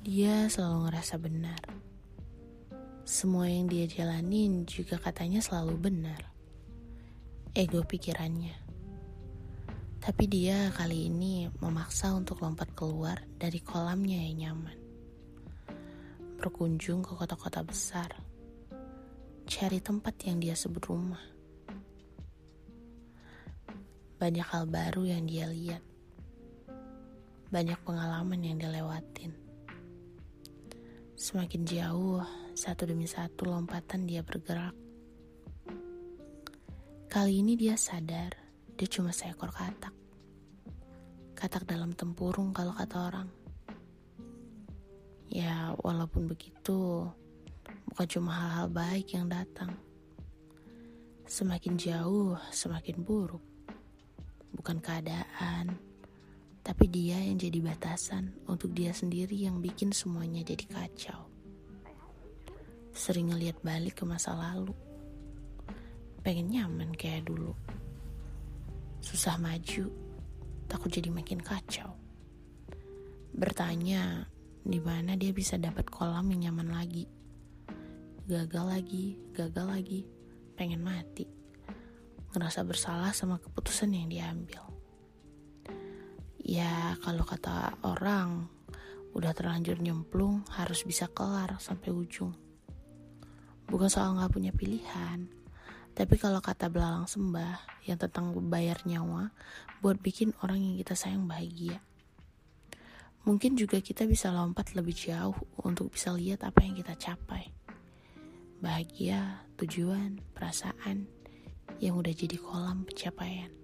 Dia selalu ngerasa benar. Semua yang dia jalanin juga katanya selalu benar. Ego pikirannya. Tapi dia kali ini memaksa untuk lompat keluar dari kolamnya yang nyaman. Berkunjung ke kota-kota besar. Cari tempat yang dia sebut rumah. Banyak hal baru yang dia lihat. Banyak pengalaman yang dia lewatin. Semakin jauh, satu demi satu lompatan dia bergerak. Kali ini dia sadar, dia cuma seekor katak. Katak dalam tempurung kalau kata orang. Ya, walaupun begitu, bukan cuma hal-hal baik yang datang. Semakin jauh, semakin buruk. Bukan keadaan, tapi dia yang jadi batasan untuk dia sendiri yang bikin semuanya jadi kacau. Sering ngeliat balik ke masa lalu. Pengen nyaman kayak dulu. Susah maju, takut jadi makin kacau. Bertanya, di mana dia bisa dapat kolam yang nyaman lagi. Gagal lagi, gagal lagi, pengen mati. Ngerasa bersalah sama keputusan yang diambil. Ya kalau kata orang udah terlanjur nyemplung harus bisa kelar sampai ujung. Bukan soal nggak punya pilihan, tapi kalau kata belalang sembah yang tentang bayar nyawa buat bikin orang yang kita sayang bahagia. Mungkin juga kita bisa lompat lebih jauh untuk bisa lihat apa yang kita capai. Bahagia, tujuan, perasaan yang udah jadi kolam pencapaian.